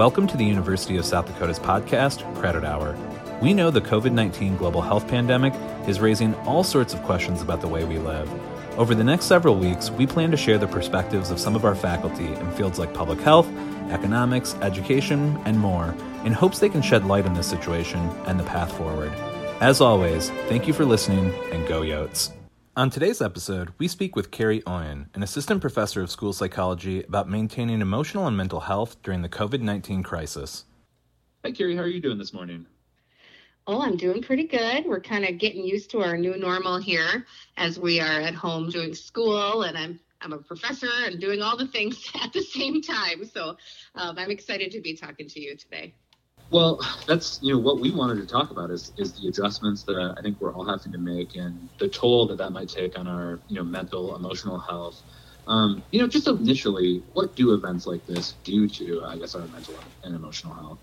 Welcome to the University of South Dakota's podcast, Credit Hour. We know the COVID 19 global health pandemic is raising all sorts of questions about the way we live. Over the next several weeks, we plan to share the perspectives of some of our faculty in fields like public health, economics, education, and more, in hopes they can shed light on this situation and the path forward. As always, thank you for listening and go Yotes. On today's episode, we speak with Kari Oyen, an assistant professor of school psychology, about maintaining emotional and mental health during the COVID 19 crisis. Hi, Kari. How are you doing this morning? Oh, I'm doing pretty good. We're kind of getting used to our new normal here as we are at home doing school, and I'm I'm a professor and doing all the things at the same time. So um, I'm excited to be talking to you today. Well, that's you know what we wanted to talk about is is the adjustments that I think we're all having to make and the toll that that might take on our you know mental emotional health. Um, you know, just initially, what do events like this do to I guess our mental and emotional health?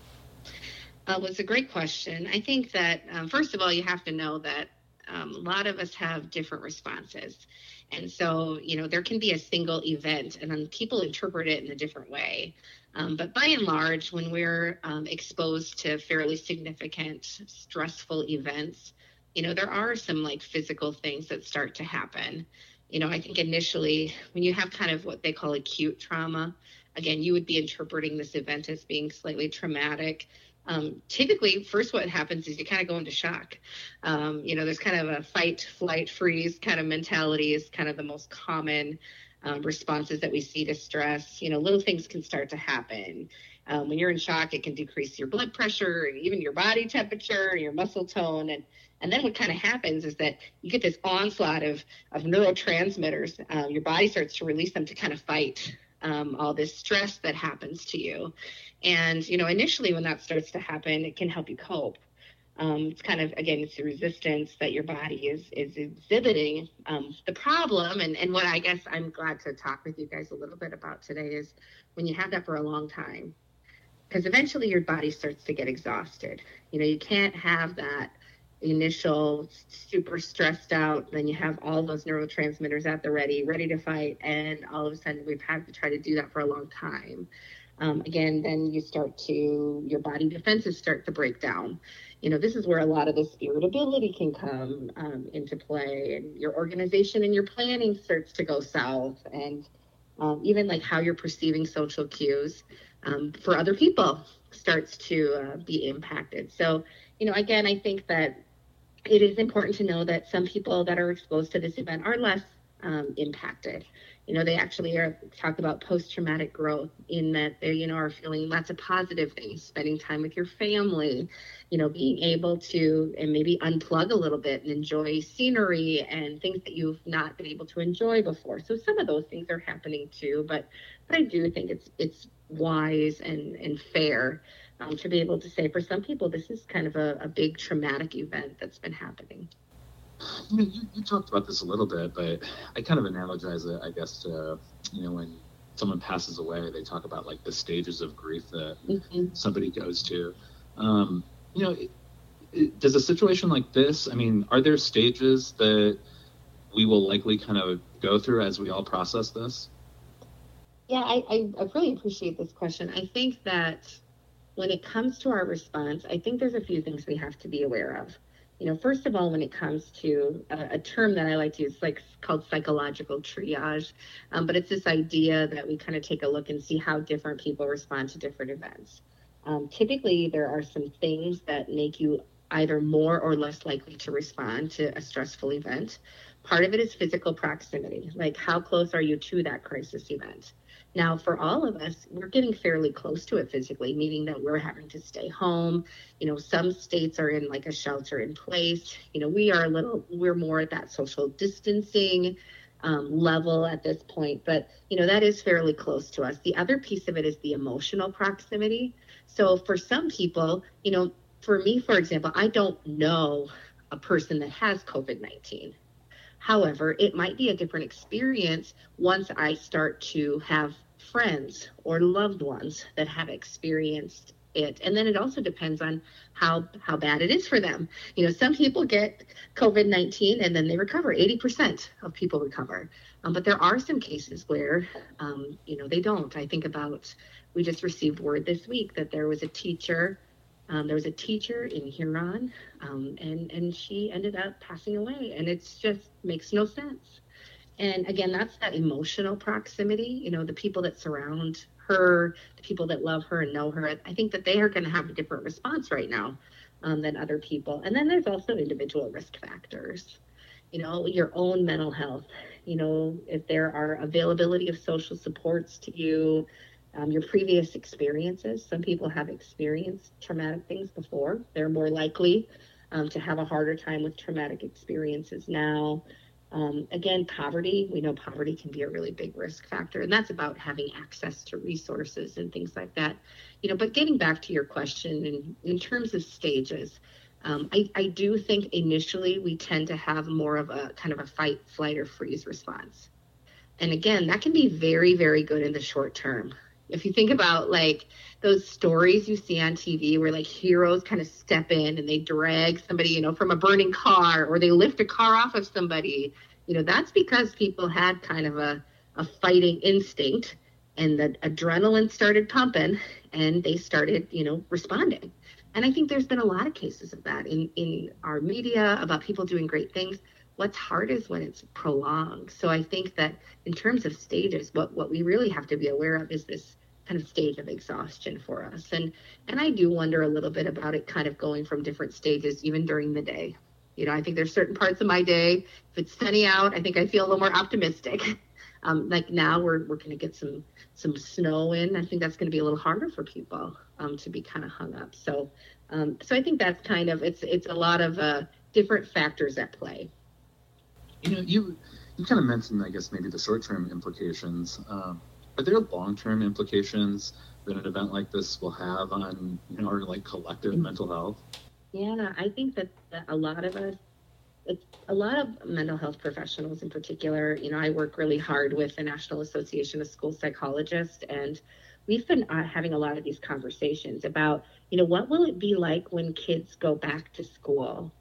Uh, well, it's a great question. I think that um, first of all, you have to know that um, a lot of us have different responses. And so, you know, there can be a single event and then people interpret it in a different way. Um, but by and large, when we're um, exposed to fairly significant stressful events, you know, there are some like physical things that start to happen. You know, I think initially when you have kind of what they call acute trauma, again, you would be interpreting this event as being slightly traumatic. Um, typically, first what happens is you kind of go into shock. Um, you know, there's kind of a fight, flight, freeze kind of mentality is kind of the most common um, responses that we see to stress. You know, little things can start to happen. Um, when you're in shock, it can decrease your blood pressure, and even your body temperature, your muscle tone, and and then what kind of happens is that you get this onslaught of of neurotransmitters. Um, your body starts to release them to kind of fight um, all this stress that happens to you. And you know, initially when that starts to happen, it can help you cope. Um, it's kind of again it's the resistance that your body is is exhibiting. Um, the problem and, and what i guess i'm glad to talk with you guys a little bit about today is when you have that for a long time because eventually your body starts to get exhausted. You know you can't have that initial super stressed out then you have all those neurotransmitters at the ready ready to fight and all of a sudden we've had to try to do that for a long time um, again then you start to your body defenses start to break down you know, this is where a lot of this irritability can come um, into play, and your organization and your planning starts to go south, and um, even like how you're perceiving social cues um, for other people starts to uh, be impacted. So, you know, again, I think that it is important to know that some people that are exposed to this event are less um, impacted you know, they actually are talk about post-traumatic growth in that they, you know, are feeling lots of positive things, spending time with your family, you know, being able to and maybe unplug a little bit and enjoy scenery and things that you've not been able to enjoy before. So some of those things are happening too, but but I do think it's it's wise and and fair um, to be able to say for some people this is kind of a, a big traumatic event that's been happening. You, know, you, you talked about this a little bit, but I kind of analogize it, I guess, to you know when someone passes away, they talk about like the stages of grief that mm-hmm. somebody goes to. Um, you know, it, it, does a situation like this? I mean, are there stages that we will likely kind of go through as we all process this? Yeah, I, I, I really appreciate this question. I think that when it comes to our response, I think there's a few things we have to be aware of you know, first of all, when it comes to a, a term that I like to use, like called psychological triage, um, but it's this idea that we kind of take a look and see how different people respond to different events. Um, typically, there are some things that make you either more or less likely to respond to a stressful event. Part of it is physical proximity, like how close are you to that crisis event? Now, for all of us, we're getting fairly close to it physically, meaning that we're having to stay home. You know, some states are in like a shelter in place. You know, we are a little, we're more at that social distancing um, level at this point, but, you know, that is fairly close to us. The other piece of it is the emotional proximity. So for some people, you know, for me, for example, I don't know a person that has COVID 19. However, it might be a different experience once I start to have friends or loved ones that have experienced it. And then it also depends on how how bad it is for them. You know some people get covid-19 and then they recover. 80% of people recover. Um, but there are some cases where um, you know they don't. I think about we just received word this week that there was a teacher um, there was a teacher in Huron, um, and and she ended up passing away, and it just makes no sense. And again, that's that emotional proximity. You know, the people that surround her, the people that love her and know her, I think that they are going to have a different response right now um, than other people. And then there's also individual risk factors. You know, your own mental health. You know, if there are availability of social supports to you, um, your previous experiences. Some people have experienced traumatic things before. They're more likely um, to have a harder time with traumatic experiences now. Um, again, poverty, we know poverty can be a really big risk factor, and that's about having access to resources and things like that. You know, but getting back to your question in, in terms of stages, um, I, I do think initially we tend to have more of a kind of a fight, flight, or freeze response. And again, that can be very, very good in the short term. If you think about like those stories you see on TV where like heroes kind of step in and they drag somebody, you know, from a burning car or they lift a car off of somebody, you know, that's because people had kind of a, a fighting instinct and the adrenaline started pumping and they started, you know, responding. And I think there's been a lot of cases of that in, in our media about people doing great things. What's hard is when it's prolonged. So I think that in terms of stages, what, what we really have to be aware of is this kind of stage of exhaustion for us. And and I do wonder a little bit about it kind of going from different stages even during the day. You know, I think there's certain parts of my day. If it's sunny out, I think I feel a little more optimistic. Um, like now we're we're gonna get some some snow in. I think that's gonna be a little harder for people um, to be kind of hung up. So um, so I think that's kind of it's it's a lot of uh, different factors at play. You know, you you kind of mentioned, I guess, maybe the short term implications. Um, are there long-term implications that an event like this will have on you know our like collective mm-hmm. mental health yeah i think that, that a lot of us it's a lot of mental health professionals in particular you know i work really hard with the national association of school psychologists and we've been uh, having a lot of these conversations about you know what will it be like when kids go back to school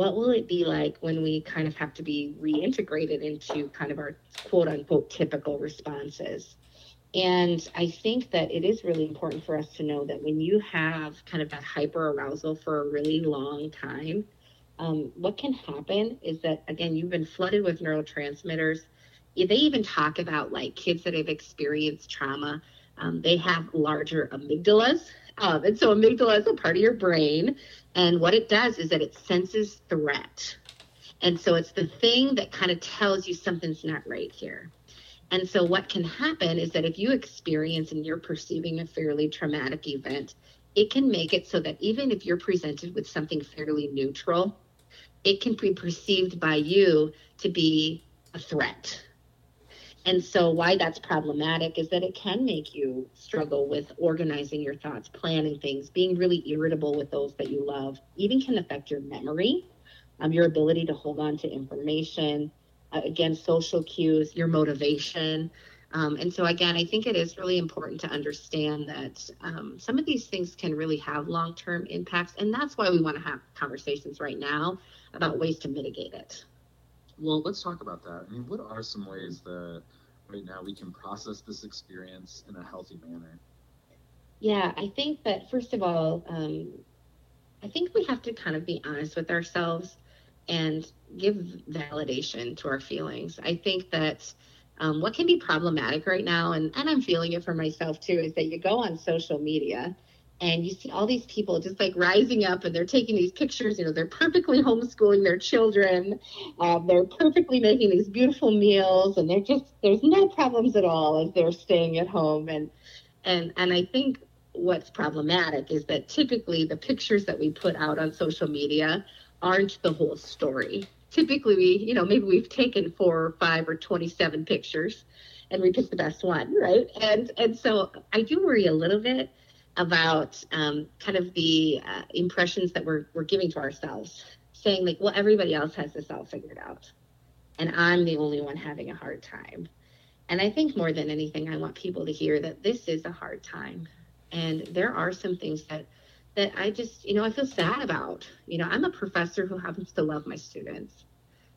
what will it be like when we kind of have to be reintegrated into kind of our quote unquote typical responses and I think that it is really important for us to know that when you have kind of that hyper arousal for a really long time, um, what can happen is that, again, you've been flooded with neurotransmitters. They even talk about like kids that have experienced trauma, um, they have larger amygdalas. Um, and so, amygdala is a part of your brain. And what it does is that it senses threat. And so, it's the thing that kind of tells you something's not right here. And so, what can happen is that if you experience and you're perceiving a fairly traumatic event, it can make it so that even if you're presented with something fairly neutral, it can be perceived by you to be a threat. And so, why that's problematic is that it can make you struggle with organizing your thoughts, planning things, being really irritable with those that you love, even can affect your memory, um, your ability to hold on to information, uh, again, social cues, your motivation. Um, and so, again, I think it is really important to understand that um, some of these things can really have long term impacts. And that's why we want to have conversations right now about ways to mitigate it. Well, let's talk about that. I mean, what are some ways that right now we can process this experience in a healthy manner? Yeah, I think that first of all, um, I think we have to kind of be honest with ourselves and give validation to our feelings. I think that um, what can be problematic right now, and, and I'm feeling it for myself too, is that you go on social media and you see all these people just like rising up and they're taking these pictures you know they're perfectly homeschooling their children um, they're perfectly making these beautiful meals and they're just there's no problems at all as they're staying at home and and and i think what's problematic is that typically the pictures that we put out on social media aren't the whole story. Typically, we, you know, maybe we've taken four or five or 27 pictures and we pick the best one, right? And and so I do worry a little bit about um, kind of the uh, impressions that we're we're giving to ourselves, saying like, well, everybody else has this all figured out, and I'm the only one having a hard time. And I think more than anything, I want people to hear that this is a hard time. And there are some things that that I just, you know, I feel sad about. You know, I'm a professor who happens to love my students.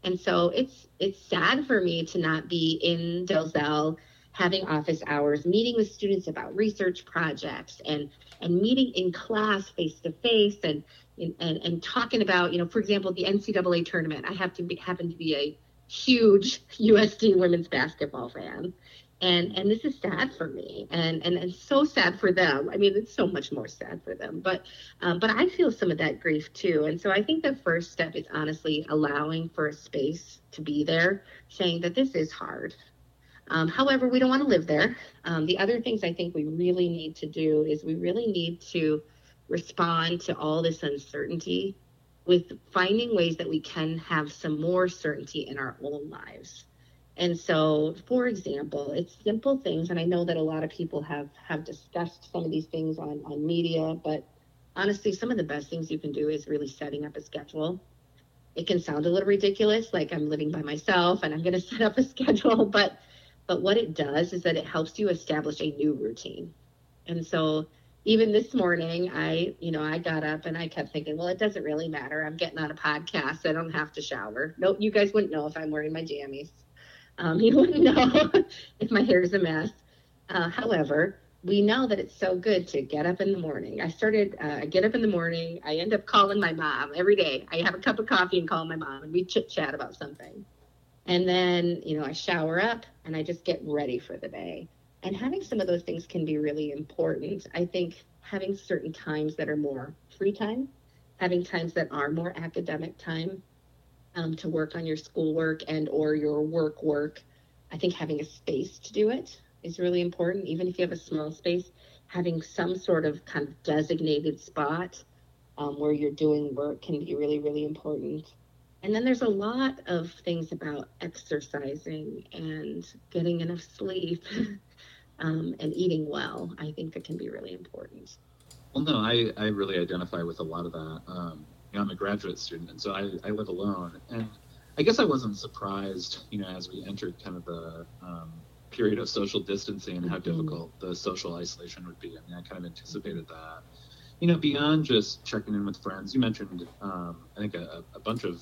And so it's it's sad for me to not be in Delzell having office hours, meeting with students about research projects and and meeting in class face to face and and and talking about, you know, for example, the NCAA tournament. I have to be, happen to be a huge USD women's basketball fan and and this is sad for me and and, and so sad for them i mean it's so much more sad for them but um, but i feel some of that grief too and so i think the first step is honestly allowing for a space to be there saying that this is hard um, however we don't want to live there um, the other things i think we really need to do is we really need to respond to all this uncertainty with finding ways that we can have some more certainty in our own lives and so, for example, it's simple things, and I know that a lot of people have have discussed some of these things on on media, but honestly, some of the best things you can do is really setting up a schedule. It can sound a little ridiculous, like I'm living by myself and I'm going to set up a schedule, but but what it does is that it helps you establish a new routine. And so even this morning, I, you know, I got up and I kept thinking, well, it doesn't really matter. I'm getting on a podcast. I don't have to shower. Nope, you guys wouldn't know if I'm wearing my jammies. Um, you wouldn't know if my hair is a mess. Uh, however, we know that it's so good to get up in the morning. I started, uh, I get up in the morning. I end up calling my mom every day. I have a cup of coffee and call my mom, and we chit chat about something. And then, you know, I shower up and I just get ready for the day. And having some of those things can be really important. I think having certain times that are more free time, having times that are more academic time, um, to work on your schoolwork and or your work work i think having a space to do it is really important even if you have a small space having some sort of kind of designated spot um, where you're doing work can be really really important and then there's a lot of things about exercising and getting enough sleep um, and eating well i think that can be really important well no i, I really identify with a lot of that um, you know, I'm a graduate student, and so I, I live alone. And I guess I wasn't surprised, you know, as we entered kind of the um, period of social distancing and how mm-hmm. difficult the social isolation would be. I mean, I kind of anticipated that. You know, beyond just checking in with friends, you mentioned, um, I think, a, a, bunch of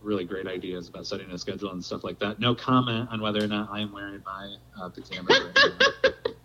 really great ideas about setting a schedule and stuff like that. No comment on whether or not I am wearing my uh, pajamas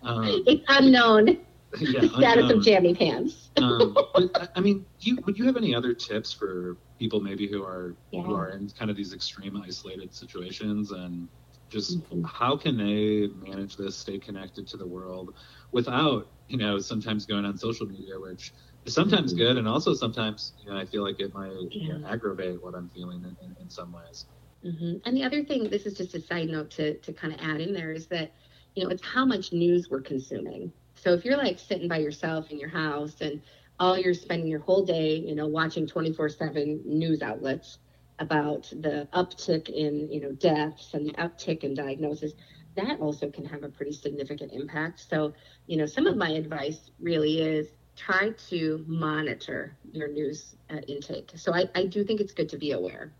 right. Um, it's unknown. yeah, status of jammy pants. um, but, I mean, you, would you have any other tips for people maybe who are yeah. who are in kind of these extreme isolated situations and just mm-hmm. how can they manage this, stay connected to the world without you know sometimes going on social media, which sometimes mm-hmm. good and also sometimes you know I feel like it might yeah. you know, aggravate what I'm feeling in, in, in some ways. Mm-hmm. And the other thing, this is just a side note to to kind of add in there, is that you know it's how much news we're consuming so if you're like sitting by yourself in your house and all you're spending your whole day, you know, watching 24/7 news outlets about the uptick in, you know, deaths and the uptick in diagnosis, that also can have a pretty significant impact. So, you know, some of my advice really is try to monitor your news uh, intake. So I, I do think it's good to be aware.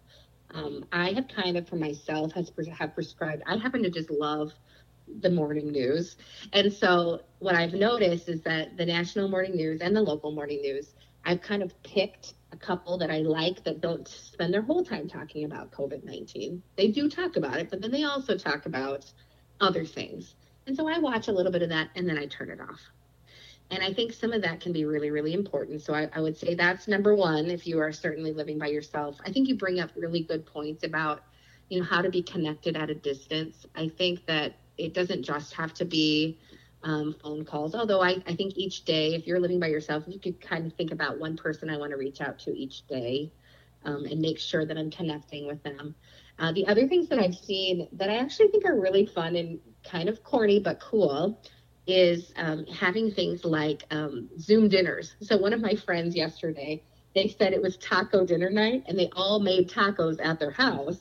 Um, I have kind of for myself has have prescribed. I happen to just love the morning news. And so what I've noticed is that the national morning news and the local morning news, I've kind of picked a couple that I like that don't spend their whole time talking about COVID 19. They do talk about it, but then they also talk about other things. And so I watch a little bit of that and then I turn it off. And I think some of that can be really, really important. So I, I would say that's number one if you are certainly living by yourself. I think you bring up really good points about, you know, how to be connected at a distance. I think that it doesn't just have to be um, phone calls. Although I, I think each day, if you're living by yourself, you could kind of think about one person I want to reach out to each day um, and make sure that I'm connecting with them. Uh, the other things that I've seen that I actually think are really fun and kind of corny but cool is um, having things like um, Zoom dinners. So one of my friends yesterday, they said it was taco dinner night and they all made tacos at their house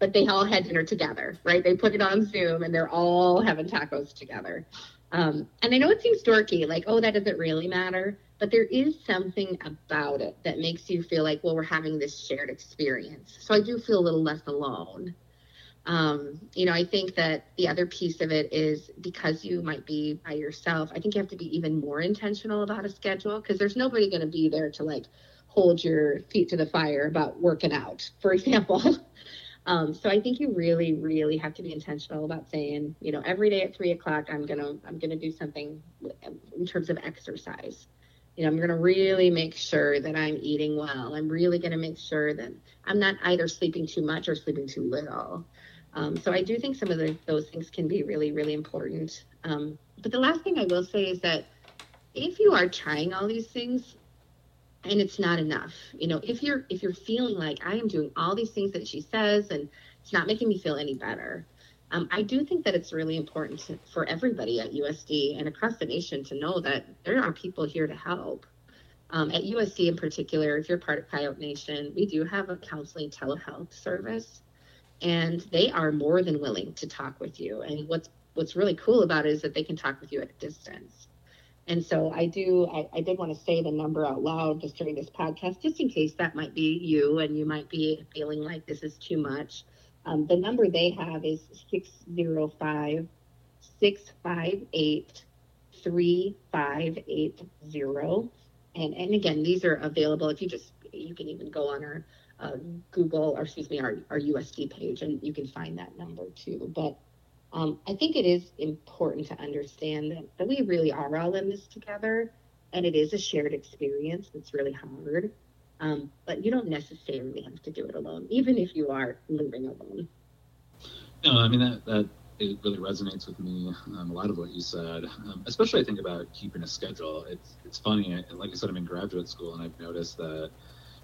but they all had dinner together, right? They put it on Zoom and they're all having tacos together. Um, and I know it seems dorky, like, oh, that doesn't really matter, but there is something about it that makes you feel like, well, we're having this shared experience. So I do feel a little less alone. Um, you know, I think that the other piece of it is because you might be by yourself, I think you have to be even more intentional about a schedule because there's nobody going to be there to like hold your feet to the fire about working out, for example. um, so I think you really, really have to be intentional about saying, you know, every day at three o'clock, I'm gonna, I'm gonna do something in terms of exercise. You know, I'm gonna really make sure that I'm eating well. I'm really gonna make sure that I'm not either sleeping too much or sleeping too little. Um, so I do think some of the, those things can be really, really important. Um, but the last thing I will say is that if you are trying all these things and it's not enough, you know, if you're if you're feeling like I am doing all these things that she says and it's not making me feel any better, um, I do think that it's really important to, for everybody at USD and across the nation to know that there are people here to help. Um, at USD in particular, if you're part of Coyote Nation, we do have a counseling telehealth service and they are more than willing to talk with you. And what's what's really cool about it is that they can talk with you at a distance. And so I do I, I did want to say the number out loud just during this podcast, just in case that might be you and you might be feeling like this is too much. Um, the number they have is 605 658 3580. And, and again, these are available if you just, you can even go on our uh, Google, or excuse me, our, our USD page, and you can find that number too. But um, I think it is important to understand that, that we really are all in this together, and it is a shared experience. that's really hard, um, but you don't necessarily have to do it alone, even if you are living alone. No, I mean that that it really resonates with me. Um, a lot of what you said, um, especially I think about keeping a schedule. It's it's funny. Like I said, I'm in graduate school, and I've noticed that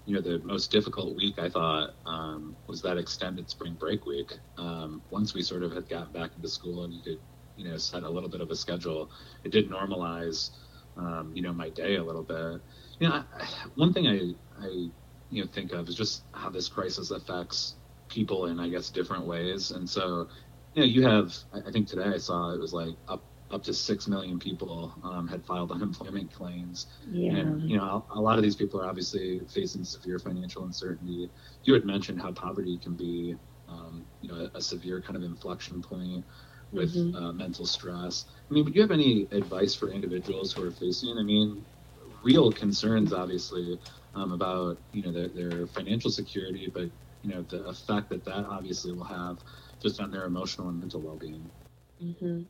you know, the most difficult week I thought um, was that extended spring break week. Um, once we sort of had gotten back into school and you could, you know, set a little bit of a schedule, it did normalize, um, you know, my day a little bit. You know, I, one thing I, I, you know, think of is just how this crisis affects people in, I guess, different ways. And so, you know, you have, I think today I saw it was like up up to six million people um, had filed unemployment claims. Yeah. And you know, a, lot of these people are obviously facing severe financial uncertainty. You had mentioned how poverty can be, um, you know, a, a, severe kind of inflection point with mm-hmm. uh, mental stress. I mean, would you have any advice for individuals who are facing? I mean, real concerns, obviously, um, about you know their, their financial security, but you know the effect that that obviously will have just on their emotional and mental well-being. Mm-hmm.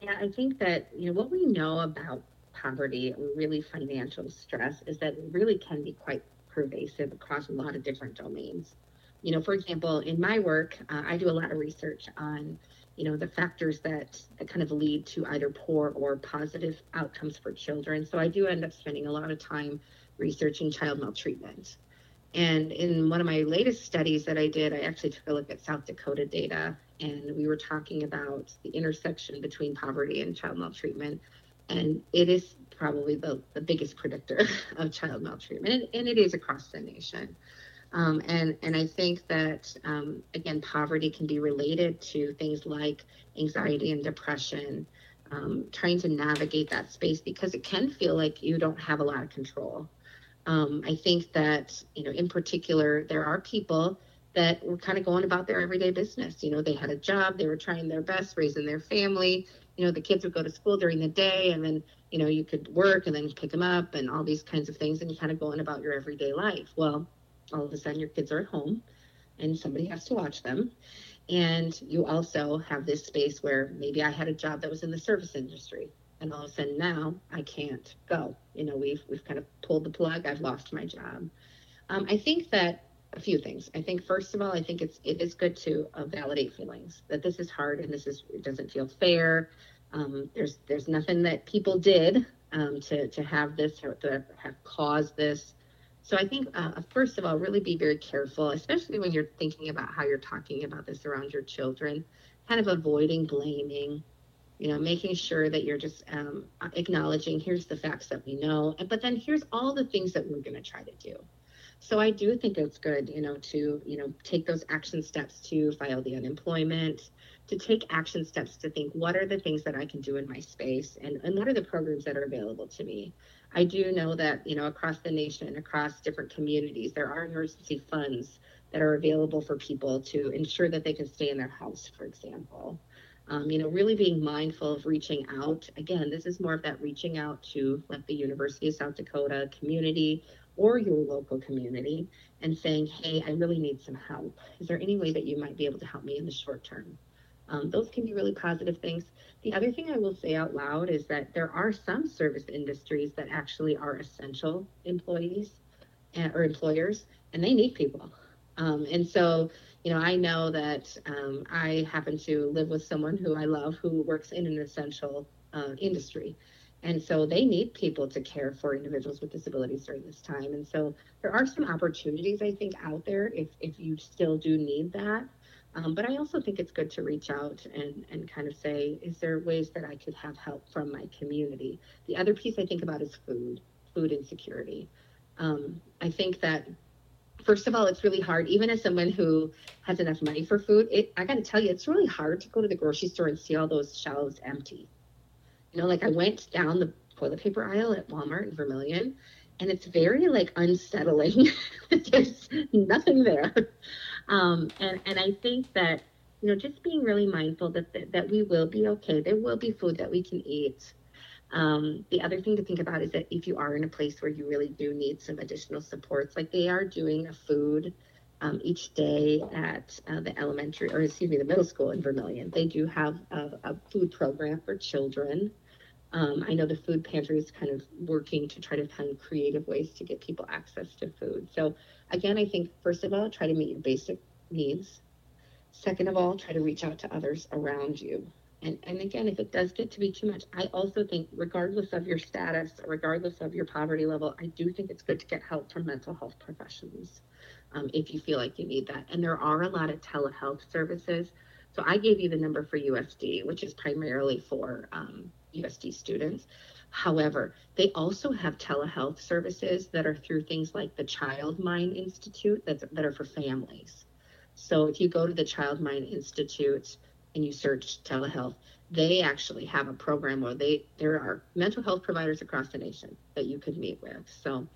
Yeah, I think that, you know, what we know about poverty really financial stress is that it really can be quite pervasive across a lot of different domains. You know, for example, in my work, uh, I do a lot of research on, you know, the factors that, that kind of lead to either poor or positive outcomes for children. So I do end up spending a lot of time researching child maltreatment. And in one of my latest studies that I did, I actually took a look at South Dakota data and we were talking about the intersection between poverty and child maltreatment. And it is probably the, the biggest predictor of child maltreatment, and, and it is across the nation. Um, and, and I think that, um, again, poverty can be related to things like anxiety and depression, um, trying to navigate that space because it can feel like you don't have a lot of control. Um, I think that, you know, in particular, there are people that were kind of going about their everyday business. You know, they had a job, they were trying their best, raising their family. You know, the kids would go to school during the day, and then, you know, you could work and then pick them up and all these kinds of things, and you kind of going about your everyday life. Well, all of a sudden, your kids are at home, and somebody has to watch them. And you also have this space where maybe I had a job that was in the service industry, and all of a sudden now I can't go. You know, we've we've kind of pulled the plug. I've lost my job. Um, I think that a few things. I think first of all, I think it's it is good to uh, validate feelings that this is hard and this is it doesn't feel fair. Um, there's there's nothing that people did um, to to have this or to have caused this. So I think uh, first of all, really be very careful, especially when you're thinking about how you're talking about this around your children. Kind of avoiding blaming, you know, making sure that you're just um, acknowledging here's the facts that we know, but then here's all the things that we're going to try to do. So I do think it's good, you know, to, you know, take those action steps to file the unemployment, to take action steps to think what are the things that I can do in my space and, and what are the programs that are available to me. I do know that, you know, across the nation, across different communities, there are emergency funds that are available for people to ensure that they can stay in their house, for example. Um, you know, really being mindful of reaching out. Again, this is more of that reaching out to like the University of South Dakota community or your local community and saying, hey, I really need some help. Is there any way that you might be able to help me in the short term? Um, those can be really positive things. The other thing I will say out loud is that there are some service industries that actually are essential employees and, or employers, and they need people. Um, and so, you know, I know that um, I happen to live with someone who I love who works in an essential uh, industry. And so they need people to care for individuals with disabilities during this time. And so there are some opportunities, I think, out there if, if you still do need that. Um, but I also think it's good to reach out and, and kind of say, is there ways that I could have help from my community? The other piece I think about is food, food insecurity. Um, I think that first of all, it's really hard, even as someone who has enough money for food. It, I got to tell you, it's really hard to go to the grocery store and see all those shelves empty. You know, like I went down the toilet paper aisle at Walmart in Vermillion, and it's very like unsettling. There's nothing there. Um, and, and I think that, you know, just being really mindful that, that, that we will be okay. There will be food that we can eat. Um, the other thing to think about is that if you are in a place where you really do need some additional supports, like they are doing a food um, each day at uh, the elementary, or excuse me, the middle school in Vermillion. They do have a, a food program for children. Um, I know the food pantry is kind of working to try to find creative ways to get people access to food. So again, I think first of all, try to meet your basic needs. Second of all, try to reach out to others around you. And, and again, if it does get to be too much, I also think, regardless of your status, regardless of your poverty level, I do think it's good to get help from mental health professionals um, if you feel like you need that. And there are a lot of telehealth services. So I gave you the number for USD, which is primarily for um, USD students. However, they also have telehealth services that are through things like the Child Mind Institute that's, that are for families. So if you go to the Child Mind Institute and you search telehealth, they actually have a program where they there are mental health providers across the nation that you could meet with. So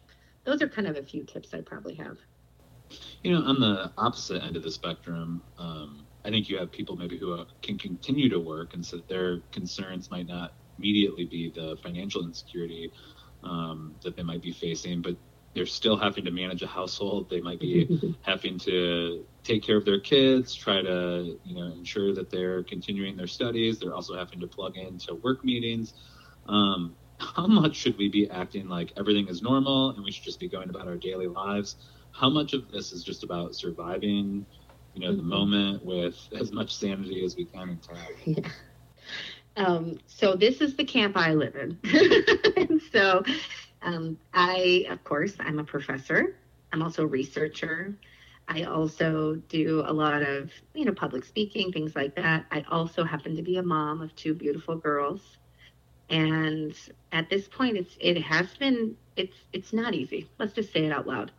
those are kind of a few tips I probably have. You know, on the opposite end of the spectrum, um, I think you have people maybe who can continue to work, and so their concerns might not immediately be the financial insecurity um, that they might be facing, but they're still having to manage a household. They might be having to take care of their kids, try to you know ensure that they're continuing their studies. They're also having to plug into work meetings. Um, how much should we be acting like everything is normal and we should just be going about our daily lives? How much of this is just about surviving, you know, mm-hmm. the moment with as much sanity as we can intact? Yeah. Um, so this is the camp I live in. so um, I, of course, I'm a professor. I'm also a researcher. I also do a lot of, you know, public speaking, things like that. I also happen to be a mom of two beautiful girls. And at this point, it's it has been it's it's not easy. Let's just say it out loud.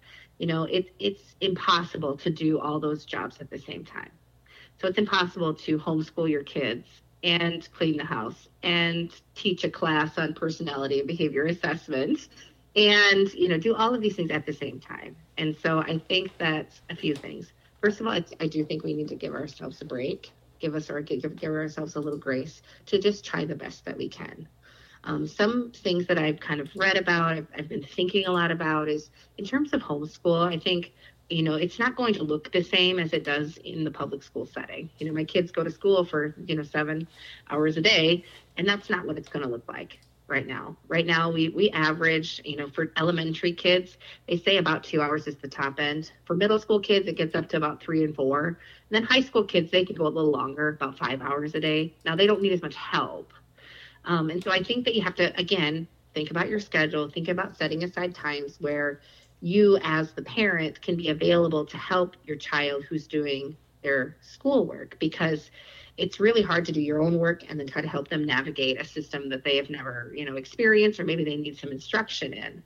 You know, it's it's impossible to do all those jobs at the same time. So it's impossible to homeschool your kids and clean the house and teach a class on personality and behavior assessment and you know do all of these things at the same time. And so i think that's a few things. First of all i do think we need to give ourselves a break give us our give, give ourselves a little grace to just try the best that we can um, some things that i've kind of read about I've, I've been thinking a lot about is in terms of homeschool i think you know, it's not going to look the same as it does in the public school setting. You know, my kids go to school for, you know, seven hours a day, and that's not what it's going to look like right now. Right now, we, we average, you know, for elementary kids, they say about two hours is the top end. For middle school kids, it gets up to about three and four. And then high school kids, they can go a little longer, about five hours a day. Now, they don't need as much help. Um, and so I think that you have to, again, think about your schedule, think about setting aside times where you as the parent can be available to help your child who's doing their schoolwork because it's really hard to do your own work and then try to help them navigate a system that they have never you know experienced or maybe they need some instruction in.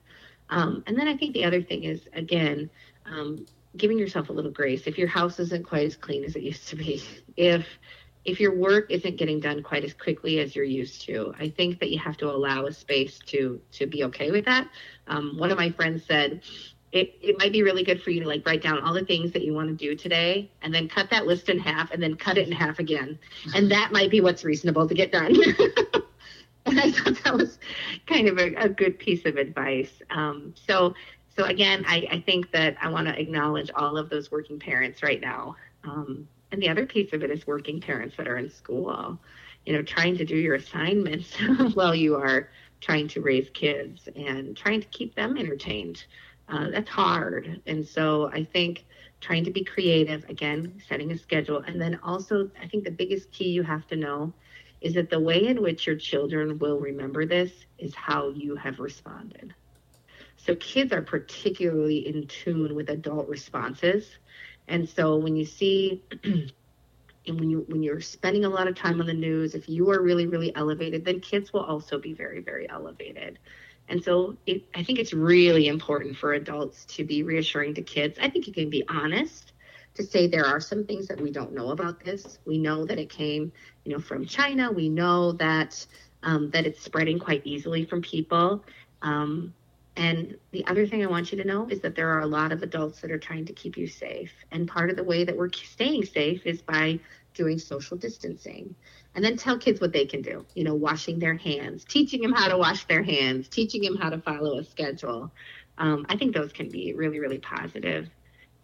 Um, and then i think the other thing is again um, giving yourself a little grace. If your house isn't quite as clean as it used to be if if your work isn't getting done quite as quickly as you're used to i think that you have to allow a space to to be okay with that um, one of my friends said it, it might be really good for you to like write down all the things that you want to do today and then cut that list in half and then cut it in half again. And that might be what's reasonable to get done. and I thought that was kind of a, a good piece of advice. Um, so, so again, I, I think that I want to acknowledge all of those working parents right now. Um, and the other piece of it is working parents that are in school, you know, trying to do your assignments while you are trying to raise kids and trying to keep them entertained uh, that's hard. And so I think trying to be creative, again, setting a schedule. And then also, I think the biggest key you have to know is that the way in which your children will remember this is how you have responded. So kids are particularly in tune with adult responses. And so when you see and when you when you're spending a lot of time on the news, if you are really really elevated, then kids will also be very very elevated. And so it, I think it's really important for adults to be reassuring to kids. I think you can be honest to say there are some things that we don't know about this. We know that it came, you know, from China. We know that um, that it's spreading quite easily from people. Um, and the other thing I want you to know is that there are a lot of adults that are trying to keep you safe. And part of the way that we're staying safe is by doing social distancing and then tell kids what they can do you know washing their hands teaching them how to wash their hands teaching them how to follow a schedule um, i think those can be really really positive.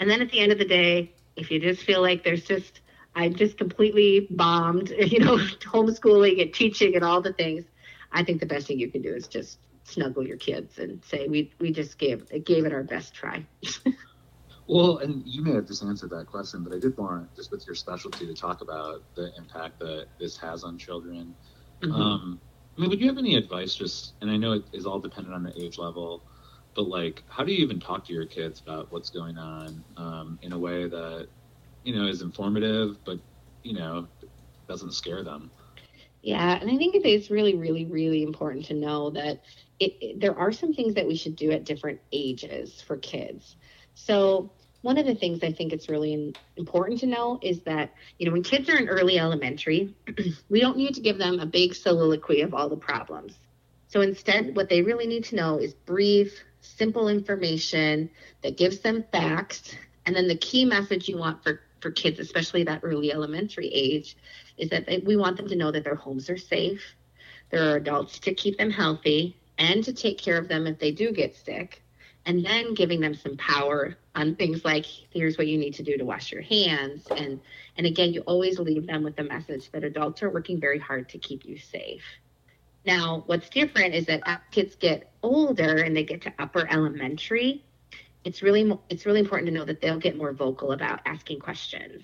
and then at the end of the day if you just feel like there's just i'm just completely bombed you know homeschooling and teaching and all the things i think the best thing you can do is just snuggle your kids and say we we just gave gave it our best try Well, and you may have just answered that question, but I did want, just with your specialty, to talk about the impact that this has on children. Mm-hmm. Um, I mean, would you have any advice? Just, and I know it is all dependent on the age level, but like, how do you even talk to your kids about what's going on um, in a way that you know is informative, but you know doesn't scare them? Yeah, and I think it is really, really, really important to know that it, it, there are some things that we should do at different ages for kids. So one of the things I think it's really important to know is that, you know, when kids are in early elementary, we don't need to give them a big soliloquy of all the problems. So instead, what they really need to know is brief, simple information that gives them facts. And then the key message you want for, for kids, especially that early elementary age, is that they, we want them to know that their homes are safe, there are adults to keep them healthy, and to take care of them if they do get sick and then giving them some power on things like here's what you need to do to wash your hands and and again you always leave them with the message that adults are working very hard to keep you safe. Now what's different is that as kids get older and they get to upper elementary it's really it's really important to know that they'll get more vocal about asking questions.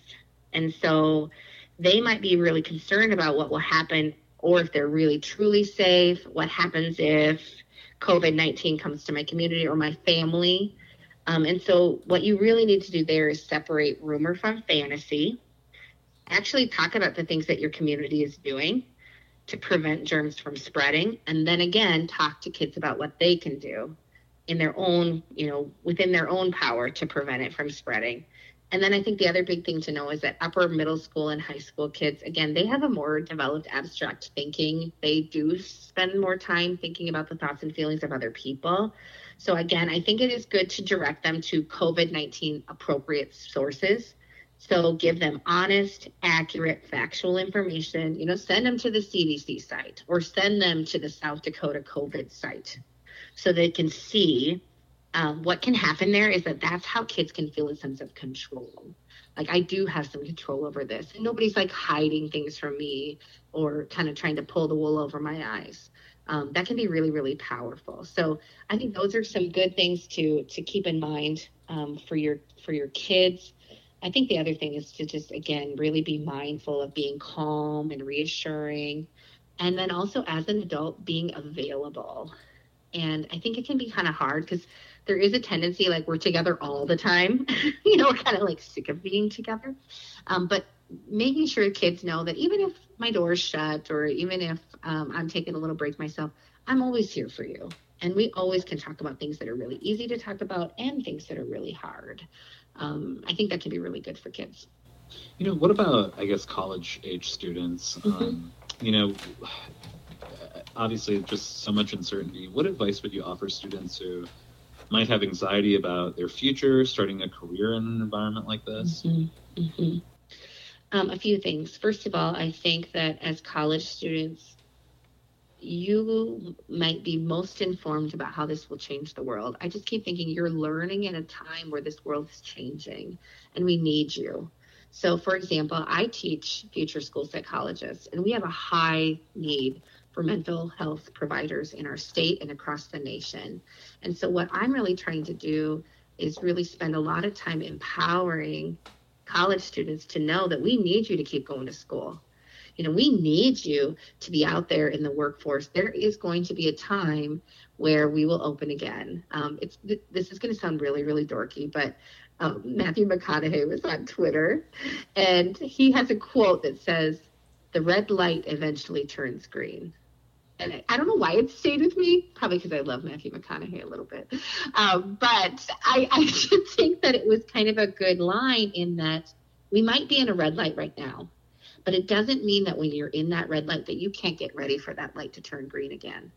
And so they might be really concerned about what will happen or if they're really truly safe what happens if COVID 19 comes to my community or my family. Um, and so, what you really need to do there is separate rumor from fantasy. Actually, talk about the things that your community is doing to prevent germs from spreading. And then again, talk to kids about what they can do in their own, you know, within their own power to prevent it from spreading. And then I think the other big thing to know is that upper middle school and high school kids, again, they have a more developed abstract thinking. They do spend more time thinking about the thoughts and feelings of other people. So, again, I think it is good to direct them to COVID 19 appropriate sources. So, give them honest, accurate, factual information. You know, send them to the CDC site or send them to the South Dakota COVID site so they can see um, what can happen there is that that's how kids can feel a sense of control. Like I do have some control over this, and nobody's like hiding things from me or kind of trying to pull the wool over my eyes. Um, that can be really, really powerful. So I think those are some good things to to keep in mind um, for your for your kids. I think the other thing is to just again really be mindful of being calm and reassuring, and then also as an adult being available. And I think it can be kind of hard because there is a tendency like we're together all the time. You know we're kind of like sick of being together. Um, but making sure kids know that even if my door is shut or even if um, i'm taking a little break myself i'm always here for you. And we always can talk about things that are really easy to talk about and things that are really hard. Um, i think that can be really good for kids. You know what about i guess college age students? Mm-hmm. Um, you know obviously just so much uncertainty. What advice would you offer students who might have anxiety about their future, starting a career in an environment like this? Mm-hmm. Mm-hmm. Um, a few things. First of all, I think that as college students, you might be most informed about how this will change the world. I just keep thinking you're learning in a time where this world is changing and we need you. So, for example, I teach future school psychologists, and we have a high need for mental health providers in our state and across the nation. And so, what I'm really trying to do is really spend a lot of time empowering college students to know that we need you to keep going to school. You know, we need you to be out there in the workforce. There is going to be a time where we will open again. Um, it's this is going to sound really, really dorky, but um, Matthew McConaughey was on Twitter, and he has a quote that says, "The red light eventually turns green." And I don't know why it stayed with me, probably because I love Matthew McConaughey a little bit. Um, but I, I just think that it was kind of a good line in that we might be in a red light right now, but it doesn't mean that when you're in that red light that you can't get ready for that light to turn green again,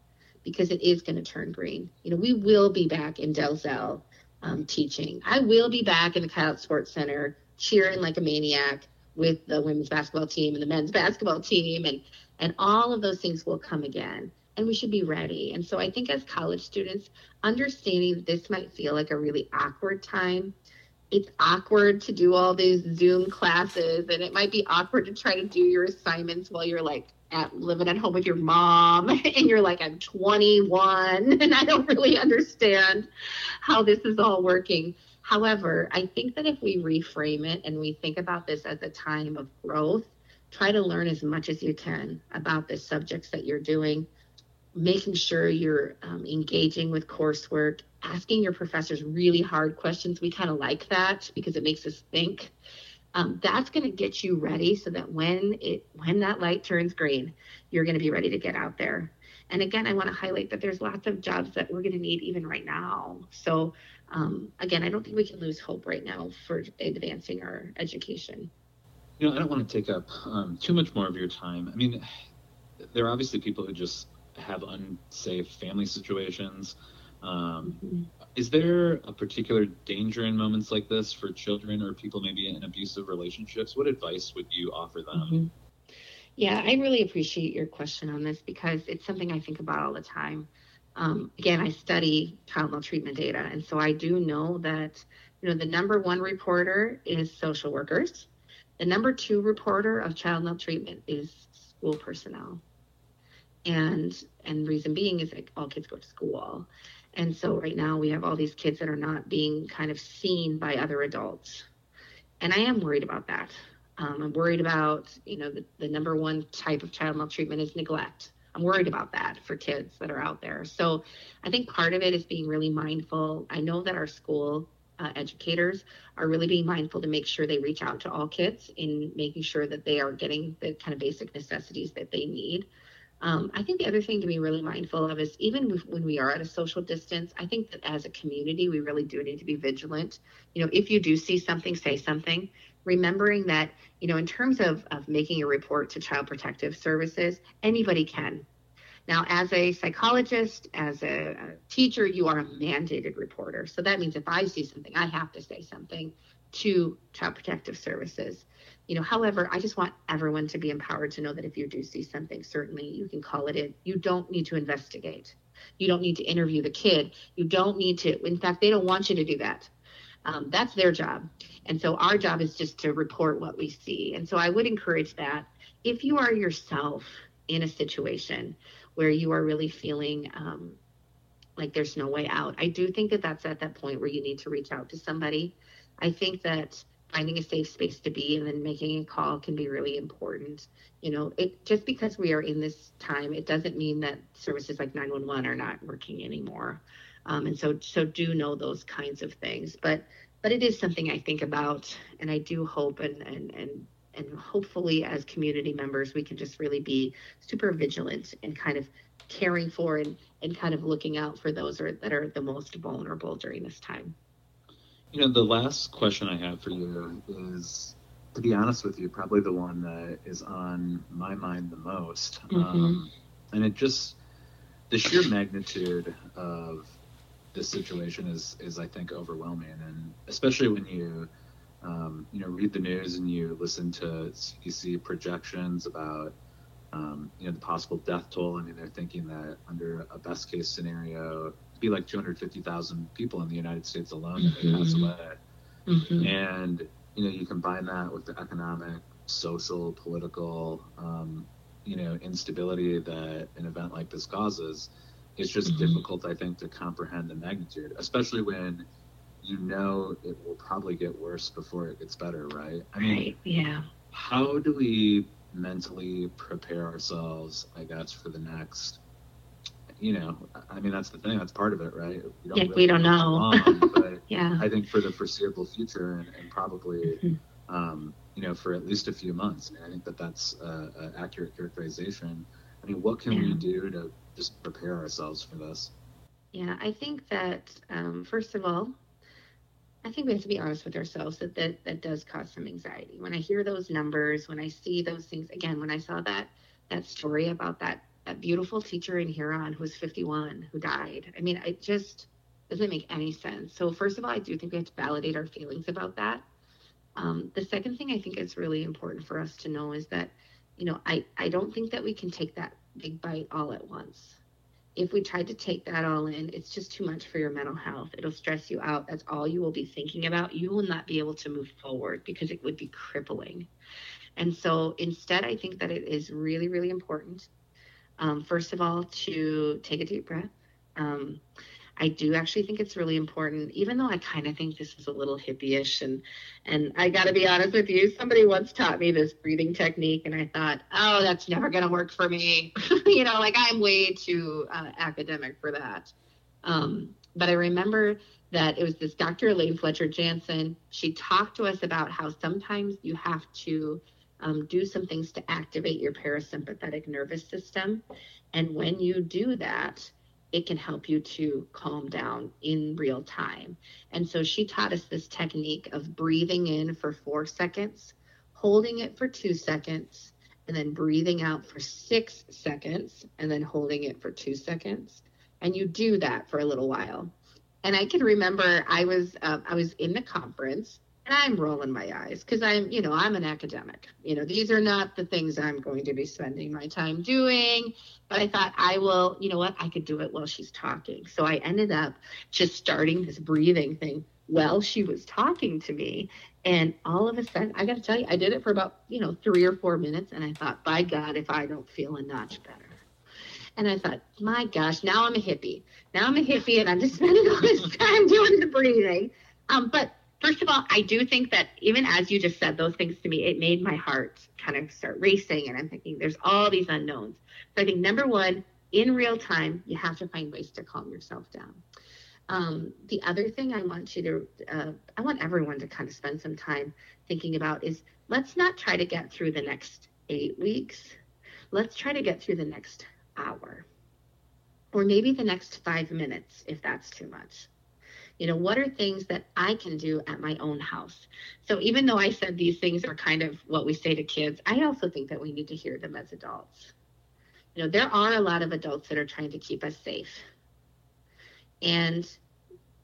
because it is going to turn green. You know, we will be back in Delzell um, teaching. I will be back in the Coyote Sports Center cheering like a maniac with the women's basketball team and the men's basketball team and and all of those things will come again and we should be ready. And so i think as college students understanding this might feel like a really awkward time it's awkward to do all these zoom classes and it might be awkward to try to do your assignments while you're like at living at home with your mom and you're like i'm 21 and i don't really understand how this is all working. However i think that if we reframe it and we think about this as a time of growth try to learn as much as you can about the subjects that you're doing making sure you're um, engaging with coursework asking your professors really hard questions. We kind of like that because it makes us think. Um, that's going to get you ready so that when it when that light turns green you're going to be ready to get out there. And again i want to highlight that there's lots of jobs that we're going to need even right now. So um, again i don't think we can lose hope right now for advancing our education you know i don't want to take up um, too much more of your time i mean there are obviously people who just have unsafe family situations um, mm-hmm. Is there a particular danger in moments like this for children or people maybe in abusive relationships? What advice would you offer them? Mm-hmm. Yeah, I really appreciate your question on this because it's something I think about all the time. Um, again, I study child maltreatment data, and so I do know that you know the number one reporter is social workers. The number two reporter of child maltreatment is school personnel, and and reason being is that all kids go to school, and so right now we have all these kids that are not being kind of seen by other adults. And I am worried about that. Um, I'm worried about, you know, the, the number one type of child maltreatment is neglect. I'm worried about that for kids that are out there. So I think part of it is being really mindful. I know that our school uh, educators are really being mindful to make sure they reach out to all kids in making sure that they are getting the kind of basic necessities that they need. Um, I think the other thing to be really mindful of is even when we are at a social distance, I think that as a community, we really do need to be vigilant. You know, if you do see something, say something. Remembering that, you know, in terms of, of making a report to Child Protective Services, anybody can. Now, as a psychologist, as a, a teacher, you are a mandated reporter. So that means if I see something, I have to say something to Child Protective Services. You know however i just want everyone to be empowered to know that if you do see something certainly you can call it in. You don't need to investigate. You don't need to interview the kid. You don't need to in fact they don't want you to do that. Um, that's their job. And so our job is just to report what we see. And so i would encourage that. If you are yourself in a situation where you are really feeling um, like there's no way out i do think that that's at that point where you need to reach out to somebody i think that finding a safe space to be and then making a call can be really important. You know, it just because we are in this time, it doesn't mean that services like 911 are not working anymore. Um, and so, so do know those kinds of things. But, but it is something I think about, and I do hope and and and and hopefully as community members we can just really be super vigilant and kind of caring for and, and kind of looking out for those are, that are the most vulnerable during this time. You know, the last question I have for you is, to be honest with you, probably the one that is on my mind the most. Mm-hmm. Um, and it just, the sheer magnitude of this situation is is I think overwhelming, and especially when you um, you know read the news and you listen to CDC projections about um, you know the possible death toll. I mean, they're thinking that under a best case scenario, it'd be like 250,000 people in the United States alone mm-hmm. that pass away, mm-hmm. and you know you combine that with the economic, social, political um, you know instability that an event like this causes it's just mm-hmm. difficult, I think, to comprehend the magnitude, especially when you know it will probably get worse before it gets better, right? I mean, right. Yeah. How do we mentally prepare ourselves, I guess, for the next? You know, I mean, that's the thing. That's part of it, right? We don't, yeah, really we don't know. Long, but yeah. I think for the foreseeable future and, and probably, mm-hmm. um, you know, for at least a few months. I, mean, I think that that's an accurate characterization. I mean, what can yeah. we do to just prepare ourselves for this? Yeah, I think that um, first of all, I think we have to be honest with ourselves that, that that does cause some anxiety. When I hear those numbers, when I see those things again, when I saw that that story about that that beautiful teacher in Huron who was 51 who died. I mean, it just doesn't make any sense. So first of all, I do think we have to validate our feelings about that. Um, the second thing I think is really important for us to know is that, you know, I I don't think that we can take that big bite all at once. If we tried to take that all in, it's just too much for your mental health. It'll stress you out. That's all you will be thinking about. You will not be able to move forward because it would be crippling. And so instead, I think that it is really, really important, um, first of all, to take a deep breath. Um, I do actually think it's really important, even though I kind of think this is a little hippie-ish. And and I got to be honest with you, somebody once taught me this breathing technique, and I thought, oh, that's never going to work for me. you know, like I'm way too uh, academic for that. Um, but I remember that it was this Dr. Elaine Fletcher Janzen. She talked to us about how sometimes you have to um, do some things to activate your parasympathetic nervous system. And when you do that, it can help you to calm down in real time. And so she taught us this technique of breathing in for four seconds, holding it for two seconds, and then breathing out for six seconds, and then holding it for two seconds. And you do that for a little while. And I can remember I was uh, I was in the conference and I'm rolling my eyes because I'm, you know, I'm an academic. You know, these are not the things I'm going to be spending my time doing. But I thought I will, you know what, I could do it while she's talking. So I ended up just starting this breathing thing while she was talking to me. And all of a sudden, I got to tell you, I did it for about, you know, three or four minutes. And I thought, by God, if I don't feel a notch better. And I thought, my gosh, now I'm a hippie. Now I'm a hippie and I'm just spending all this time doing the breathing. Um, but first of all, I do think that even as you just said those things to me, it made my heart kind of start racing. And I'm thinking, there's all these unknowns. So I think number one, in real time, you have to find ways to calm yourself down. Um, the other thing I want you to, uh, I want everyone to kind of spend some time thinking about is let's not try to get through the next eight weeks. Let's try to get through the next hour or maybe the next five minutes if that's too much. You know, what are things that I can do at my own house? So even though I said these things are kind of what we say to kids, I also think that we need to hear them as adults. You know, there are a lot of adults that are trying to keep us safe. And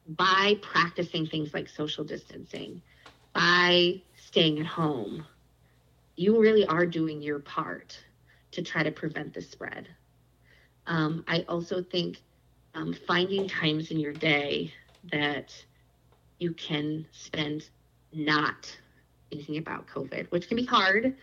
by practicing things like social distancing, by staying at home, you really are doing your part to try to prevent the spread. Um, I also think um, finding times in your day that you can spend not thinking about COVID, which can be hard.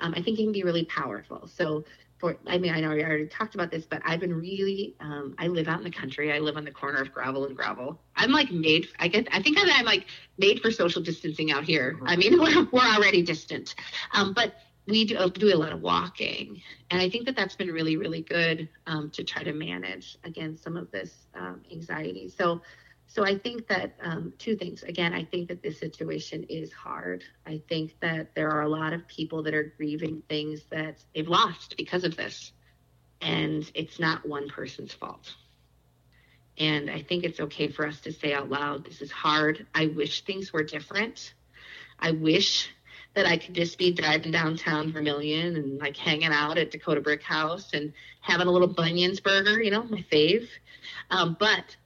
Um, I think it can be really powerful. So, for I mean, I know I already talked about this, but I've been really. Um, I live out in the country. I live on the corner of gravel and gravel. I'm like made. I guess I think I'm, I'm like made for social distancing out here. I mean, we're, we're already distant, um, but we do, do a lot of walking and i think that that's been really really good um, to try to manage again some of this um, anxiety so so I think that um, two things. Again, I think that this situation is hard. I think that there are a lot of people that are grieving things that they've lost because of this. And it's not one person's fault. And I think it's okay for us to say out loud, this is hard. I wish things were different. I wish that I could just be driving downtown Vermillion and like hanging out at Dakota Brick House and having a little Bunyan's burger, you know, my fave. Um, but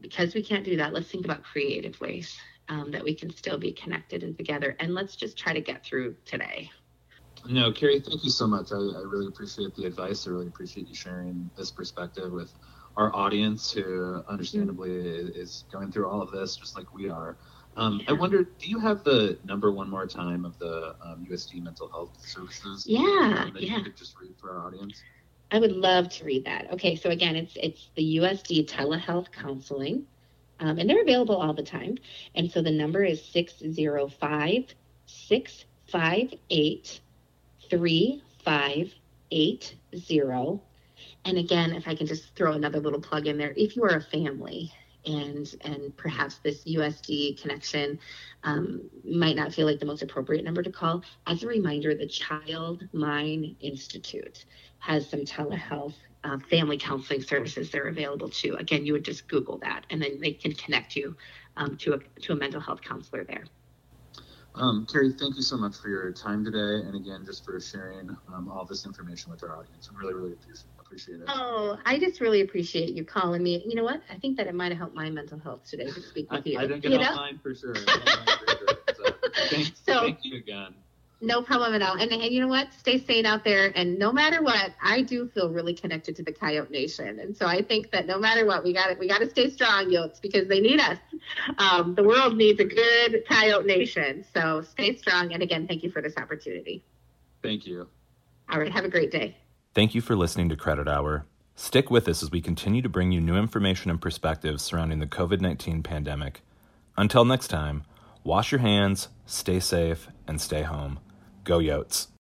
because we can't do that, let's think about creative ways um, that we can still be connected and together. And let's just try to get through today. No, Kari, thank you so much. I, I really appreciate the advice. I really appreciate you sharing this perspective with our audience who understandably is going through all of this just like we are. Um, I wonder, do you have the number one more time of the um, USD mental health services? Yeah, that yeah. You could just read for our audience. I would love to read that. Okay, so again, it's it's the USD telehealth counseling, um, and they're available all the time. And so the number is 605 658 3580. And again, if I can just throw another little plug in there, if you are a family and and perhaps this USD connection um, might not feel like the most appropriate number to call. As a reminder, the Child Mind Institute has some telehealth uh, family counseling services that are available too. Again, you would just Google that, and then they can connect you um, to a to a mental health counselor there. Um, Kari, thank you so much for your time today, and again, just for sharing um, all this information with our audience. I really, really appreciate, appreciate it. Oh, I just really appreciate you calling me. You know what? I think that it might have helped my mental health today to speak with I, you. I didn't get you know? mine for sure. I didn't get mine for sure. So, thank, So- thank you again. No problem at all. And, and you know what? Stay sane out there. And no matter what, I do feel really connected to the Coyote Nation. And so I think that no matter what, we got to we got to stay strong, Yotes, because they need us. Um, the world needs a good Coyote Nation. So stay strong. And again, thank you for this opportunity. Thank you. All right. Have a great day. Thank you for listening to Credit Hour. Stick with us as we continue to bring you new information and perspectives surrounding the COVID 19 pandemic. Until next time, wash your hands, stay safe, and stay home. Go Yotes.